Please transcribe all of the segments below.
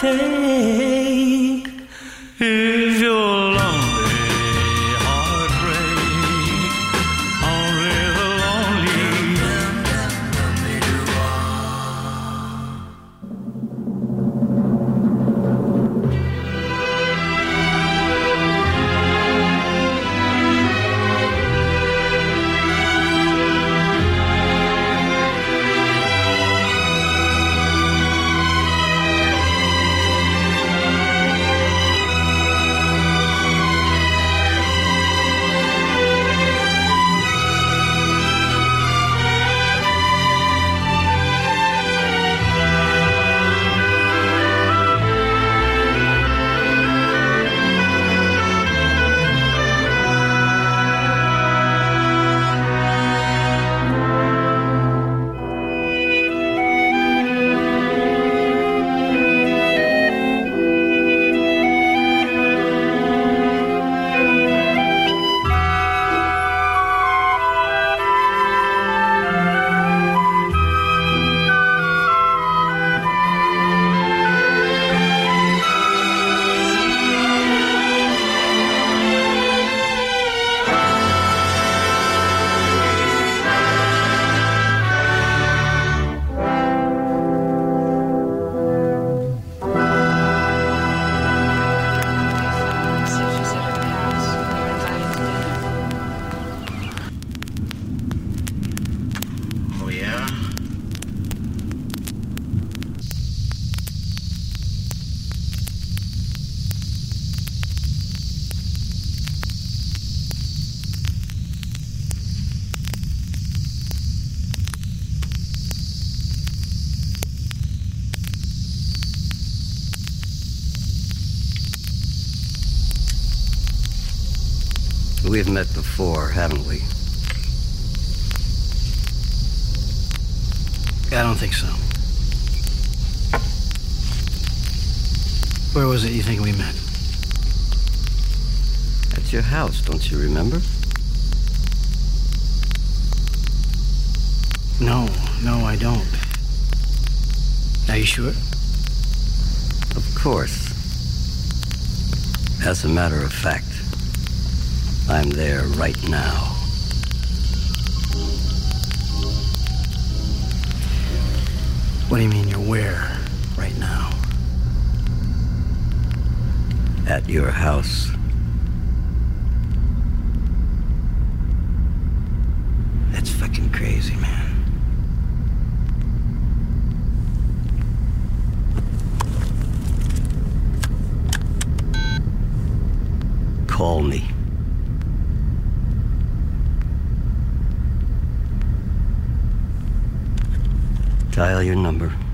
gotta I don't think so. Where was it you think we met? At your house, don't you remember? No, no, I don't. Are you sure? Of course. As a matter of fact, I'm there right now. What do you mean you're where right now? At your house. That's fucking crazy, man. Call me. Dial your number.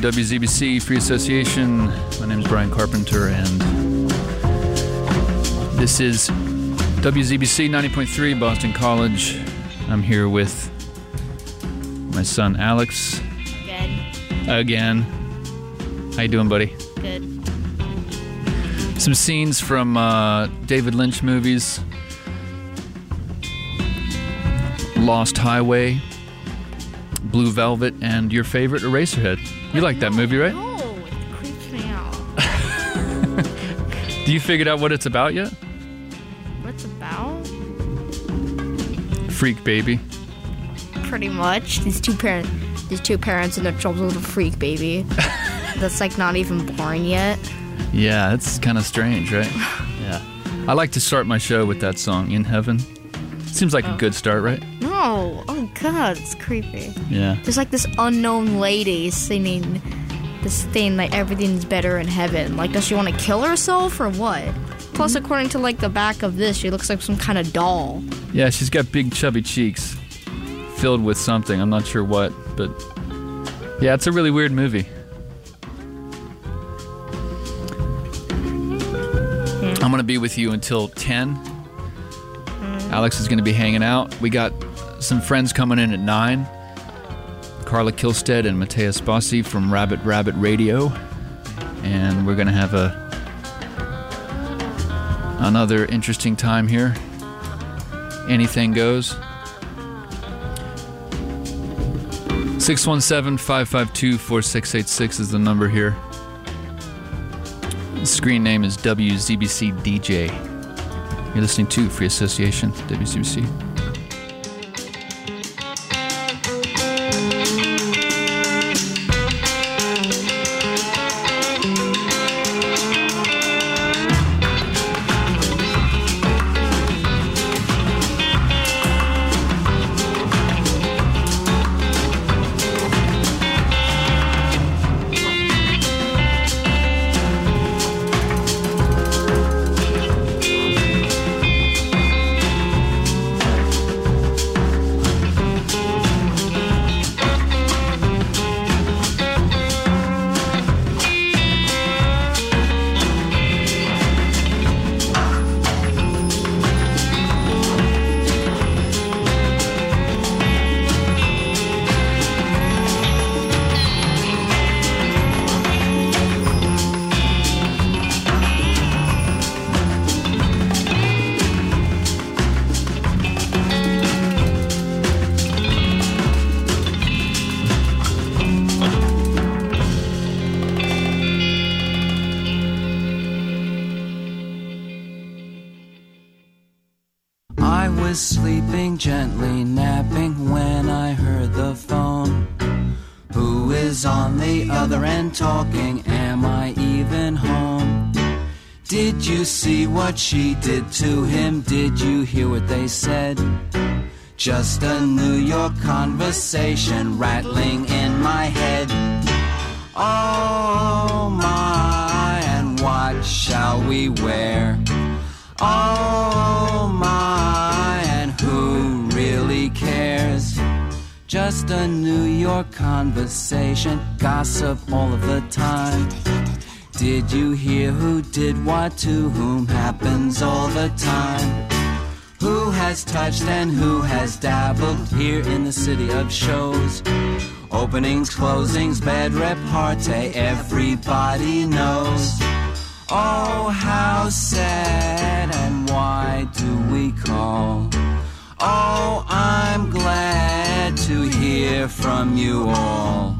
WZBC Free Association. My name is Brian Carpenter, and this is WZBC 90.3 Boston College. I'm here with my son Alex Good. again. How you doing, buddy? Good. Some scenes from uh, David Lynch movies. Lost Highway, Blue Velvet, and your favorite Eraserhead. You like that movie, right? No, it creeps me out. Do you figured out what it's about yet? What's about? Freak baby. Pretty much. These two parents, these two parents in their trouble with a freak baby. That's like not even born yet. Yeah, it's kind of strange, right? Yeah. I like to start my show with that song, In Heaven. Seems like a oh. good start, right? No. God, it's creepy. Yeah. There's like this unknown lady singing this thing like everything's better in heaven. Like, does she want to kill herself or what? Plus, mm-hmm. according to like the back of this, she looks like some kind of doll. Yeah, she's got big chubby cheeks filled with something. I'm not sure what, but yeah, it's a really weird movie. Hmm. I'm going to be with you until 10. Hmm. Alex is going to be hanging out. We got some friends coming in at 9. Carla Kihlstedt and Matthias Bossi from Rabbit Rabbit Radio. And we're going to have a another interesting time here anything goes. 617 552 4686 is the number here. The screen name is WZBC DJ. You're listening to Free Association, WZBC. What she did to him? Did you hear what they said? Just a New York conversation rattling in my head. Oh my, and what shall we wear? Oh my, and who really cares? Just a New York conversation, gossip all of the time. Did you hear who did what to whom happens all the time? Who has touched and who has dabbled here in the city of shows? Openings, closings, bed repartee, eh, everybody knows. Oh, how sad and why do we call? Oh, I'm glad to hear from you all.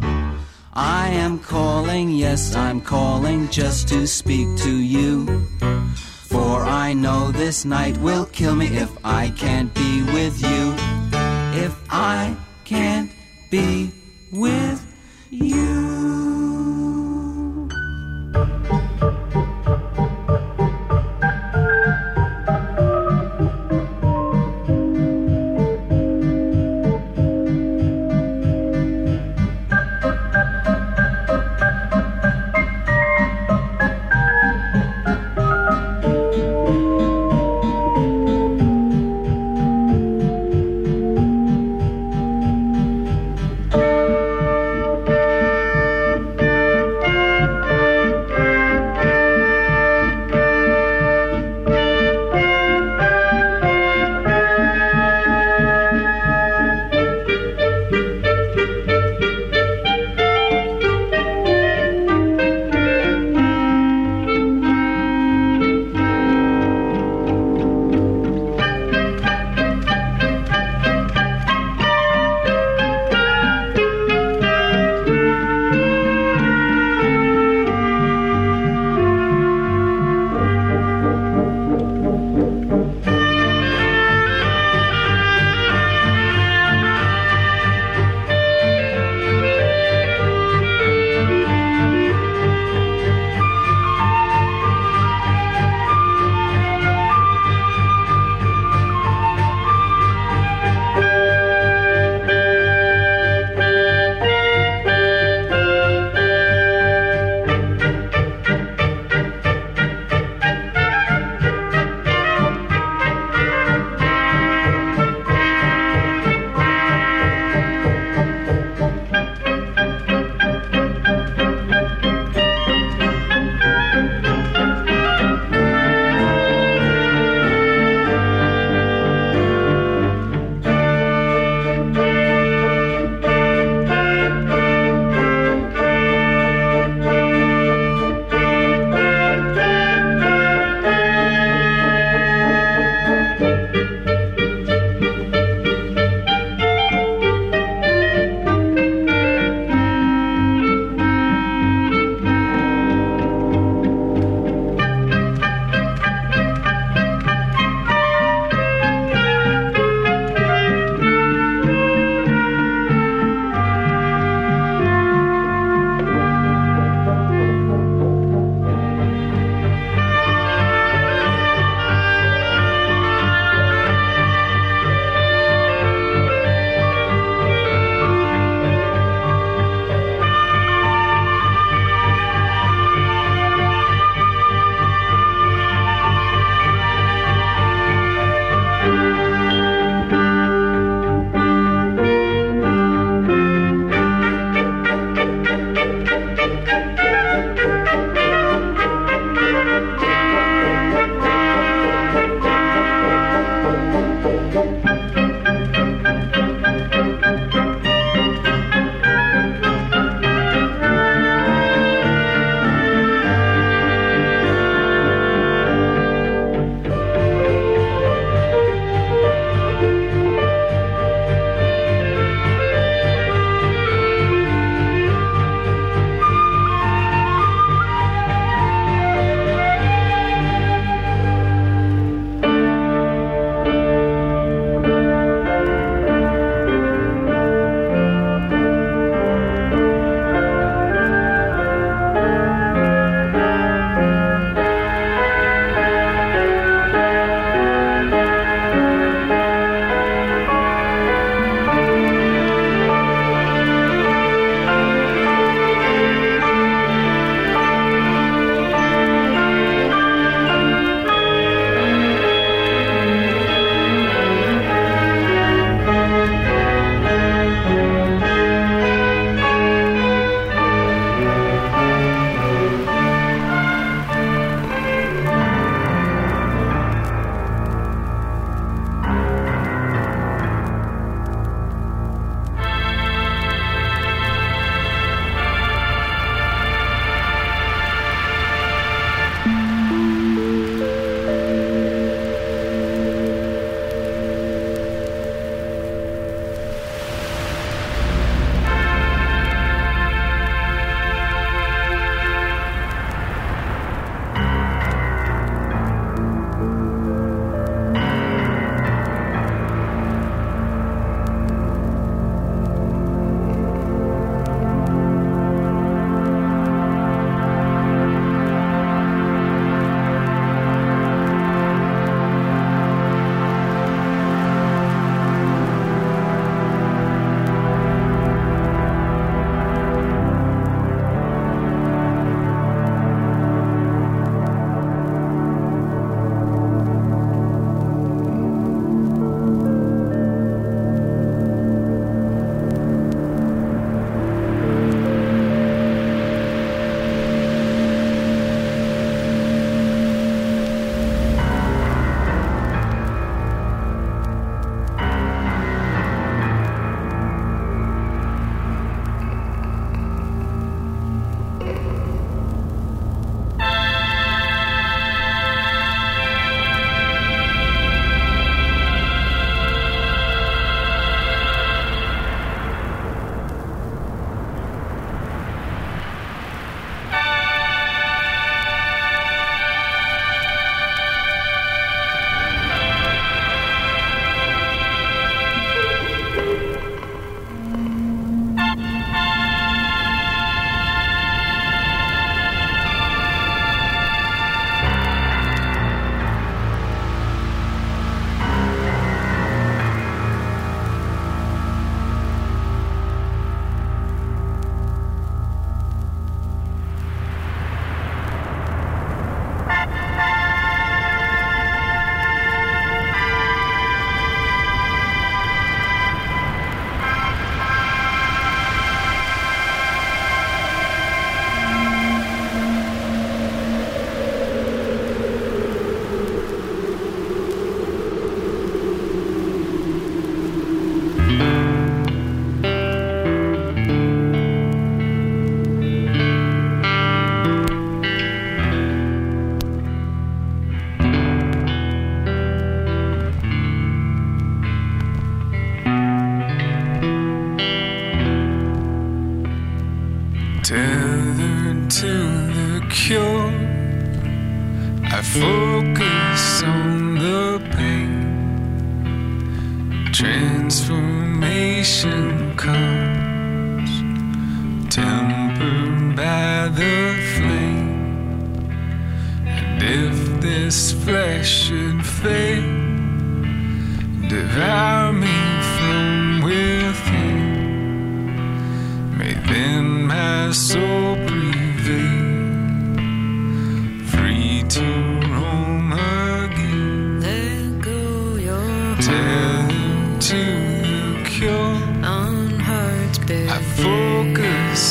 I am calling, yes, I'm calling just to speak to you. For I know this night will kill me if I can't be with you. If I can't be with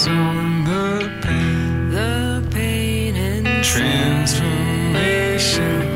on the pain. The pain and Transformation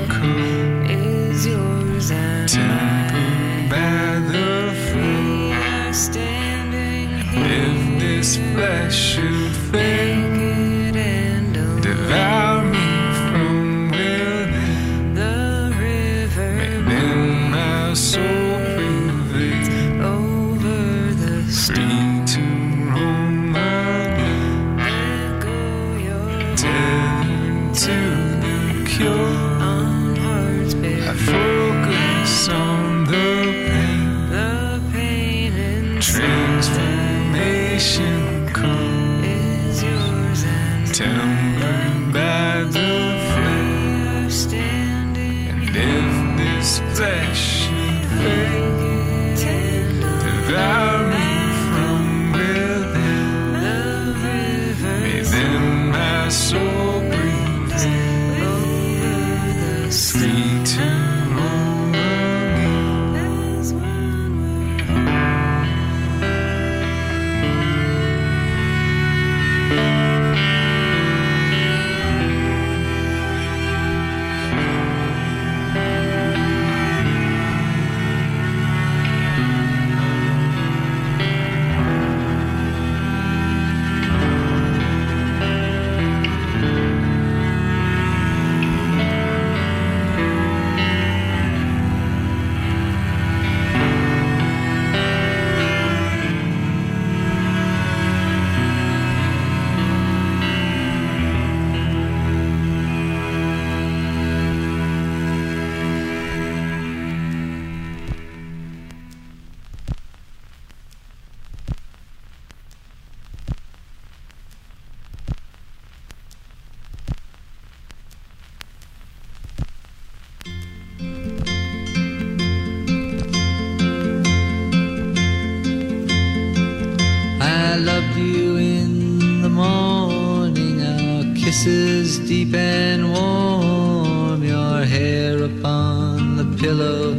deep and warm, your hair upon the pillow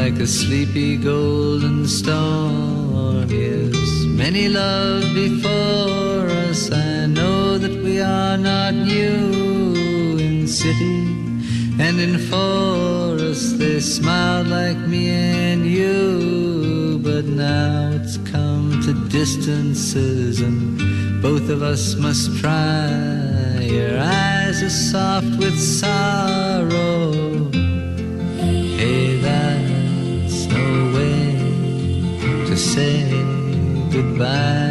like a sleepy golden storm. Yes, many love before us. I know that we are not new in city and in forest. They smiled like me and you, but now it's come to distances, and both of us must try. Your eyes are soft with sorrow. Hey, that's no way to say goodbye.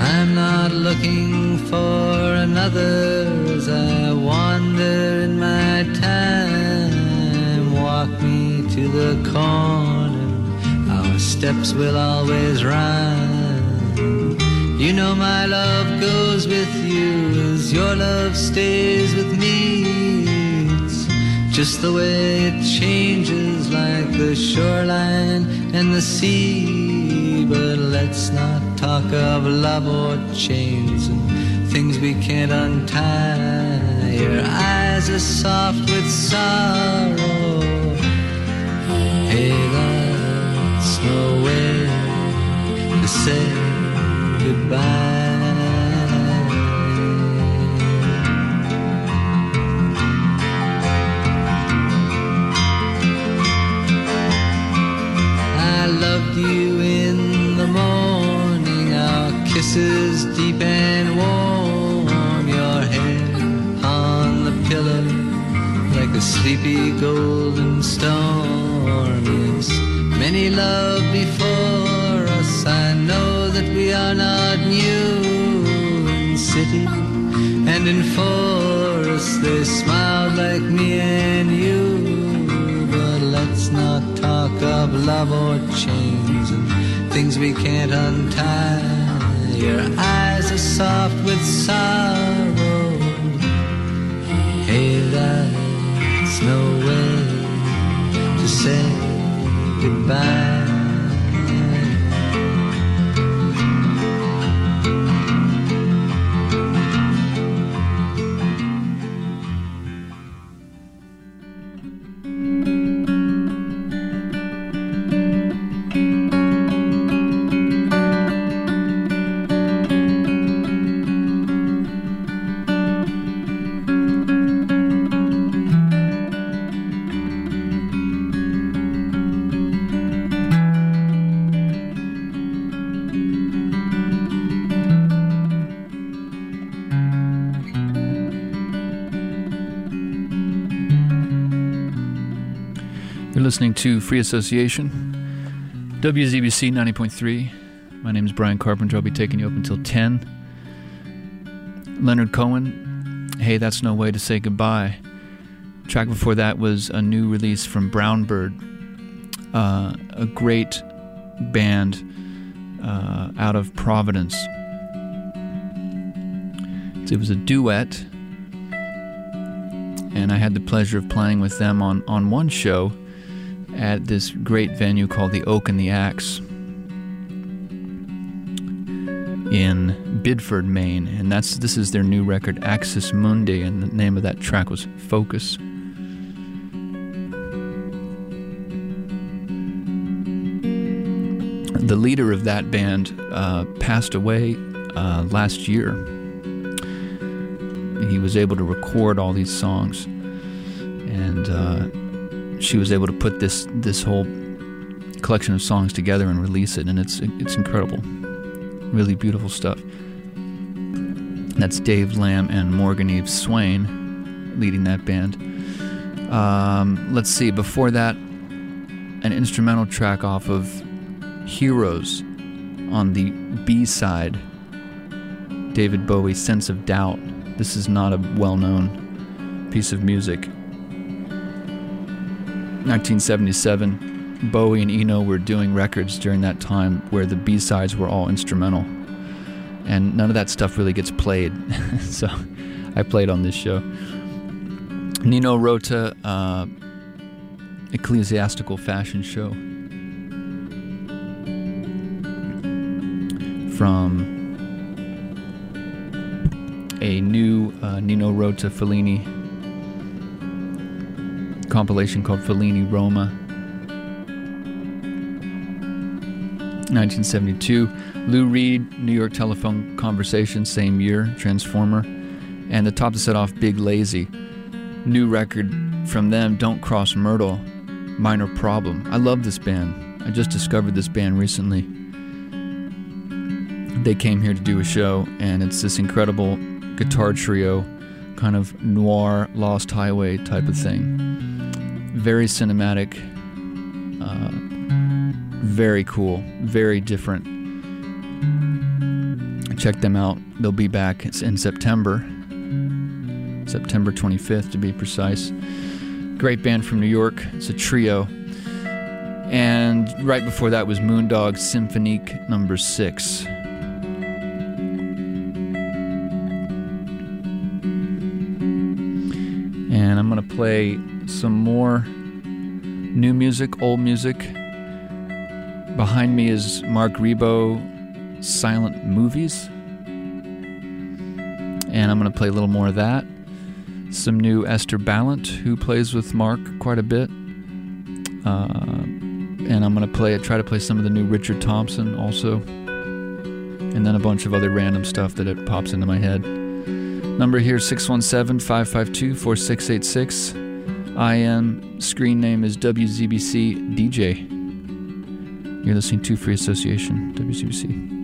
I'm not looking for another as I wander in my time. Walk me to the corner, steps will always rhyme. You know my love goes with you as your love stays with me. It's just the way it changes like the shoreline and the sea. But let's not talk of love or chains and things we can't untie. Your eyes are soft with sorrow. Hey, that's no way to say goodbye. I loved you in the morning, our kisses deep and warm, your hair on the pillow like a sleepy golden storm. Yes, many love before us. I know that we are not new in city and in forest. They smiled like me and you. But let's not talk of love or chains and things we can't untie. Your eyes are soft with sorrow. Hey, that's no way to say goodbye. You're listening to Free Association, WZBC 90.3. My name is Brian Carpenter. I'll be taking you up until 10. Leonard Cohen, Hey, That's No Way to Say Goodbye. Track before that was a new release from Brown Bird, uh, a great band uh, out of Providence. It was a duet, and I had the pleasure of playing with them on, on one show at this great venue called the Oak and the Axe in Biddeford, Maine, and that's this is their new record Axis Mundi, and the name of that track was Focus. The leader of that band uh, passed away uh, last year. He was able to record all these songs, and uh, she was able to put this this whole collection of songs together and release it, and it's it's incredible, really beautiful stuff. That's Dave Lamb and MorganEve Swain leading that band. Um, let's see, before that, an instrumental track off of Heroes on the B side. David Bowie's Sense of Doubt. This is not a well known piece of music. 1977, Bowie and Eno were doing records during that time where the B sides were all instrumental. And none of that stuff really gets played. so I played on this show. Nino Rota, uh, Ecclesiastical Fashion Show. From a new uh, Nino Rota Fellini compilation called Fellini Roma. 1972. Lou Reed, New York Telephone Conversation, same year, Transformer. And the top to set off, Big Lazy. New record from them, Don't Cross Myrtle, Minor Problem. I love this band. I just discovered this band recently. They came here to do a show, and it's this incredible guitar trio, kind of noir, Lost Highway type of thing. Very cinematic, uh, very cool, very different. Check them out. They'll be back in September, September 25th to be precise. Great band from New York. It's a trio. And right before that was Moondog Symphonique number six. And I'm going to play some more new music, old music. Behind me is Marc Ribot Silent Movies. And I'm going to play a little more of that. Some new Eszter Balint, who plays with Mark quite a bit. Uh, and I'm going to play try to play some of the new Richard Thompson also. And then a bunch of other random stuff that it pops into my head. Number here 617 552 4686. IM screen name is WZBC DJ. You're listening to Free Association, WZBC.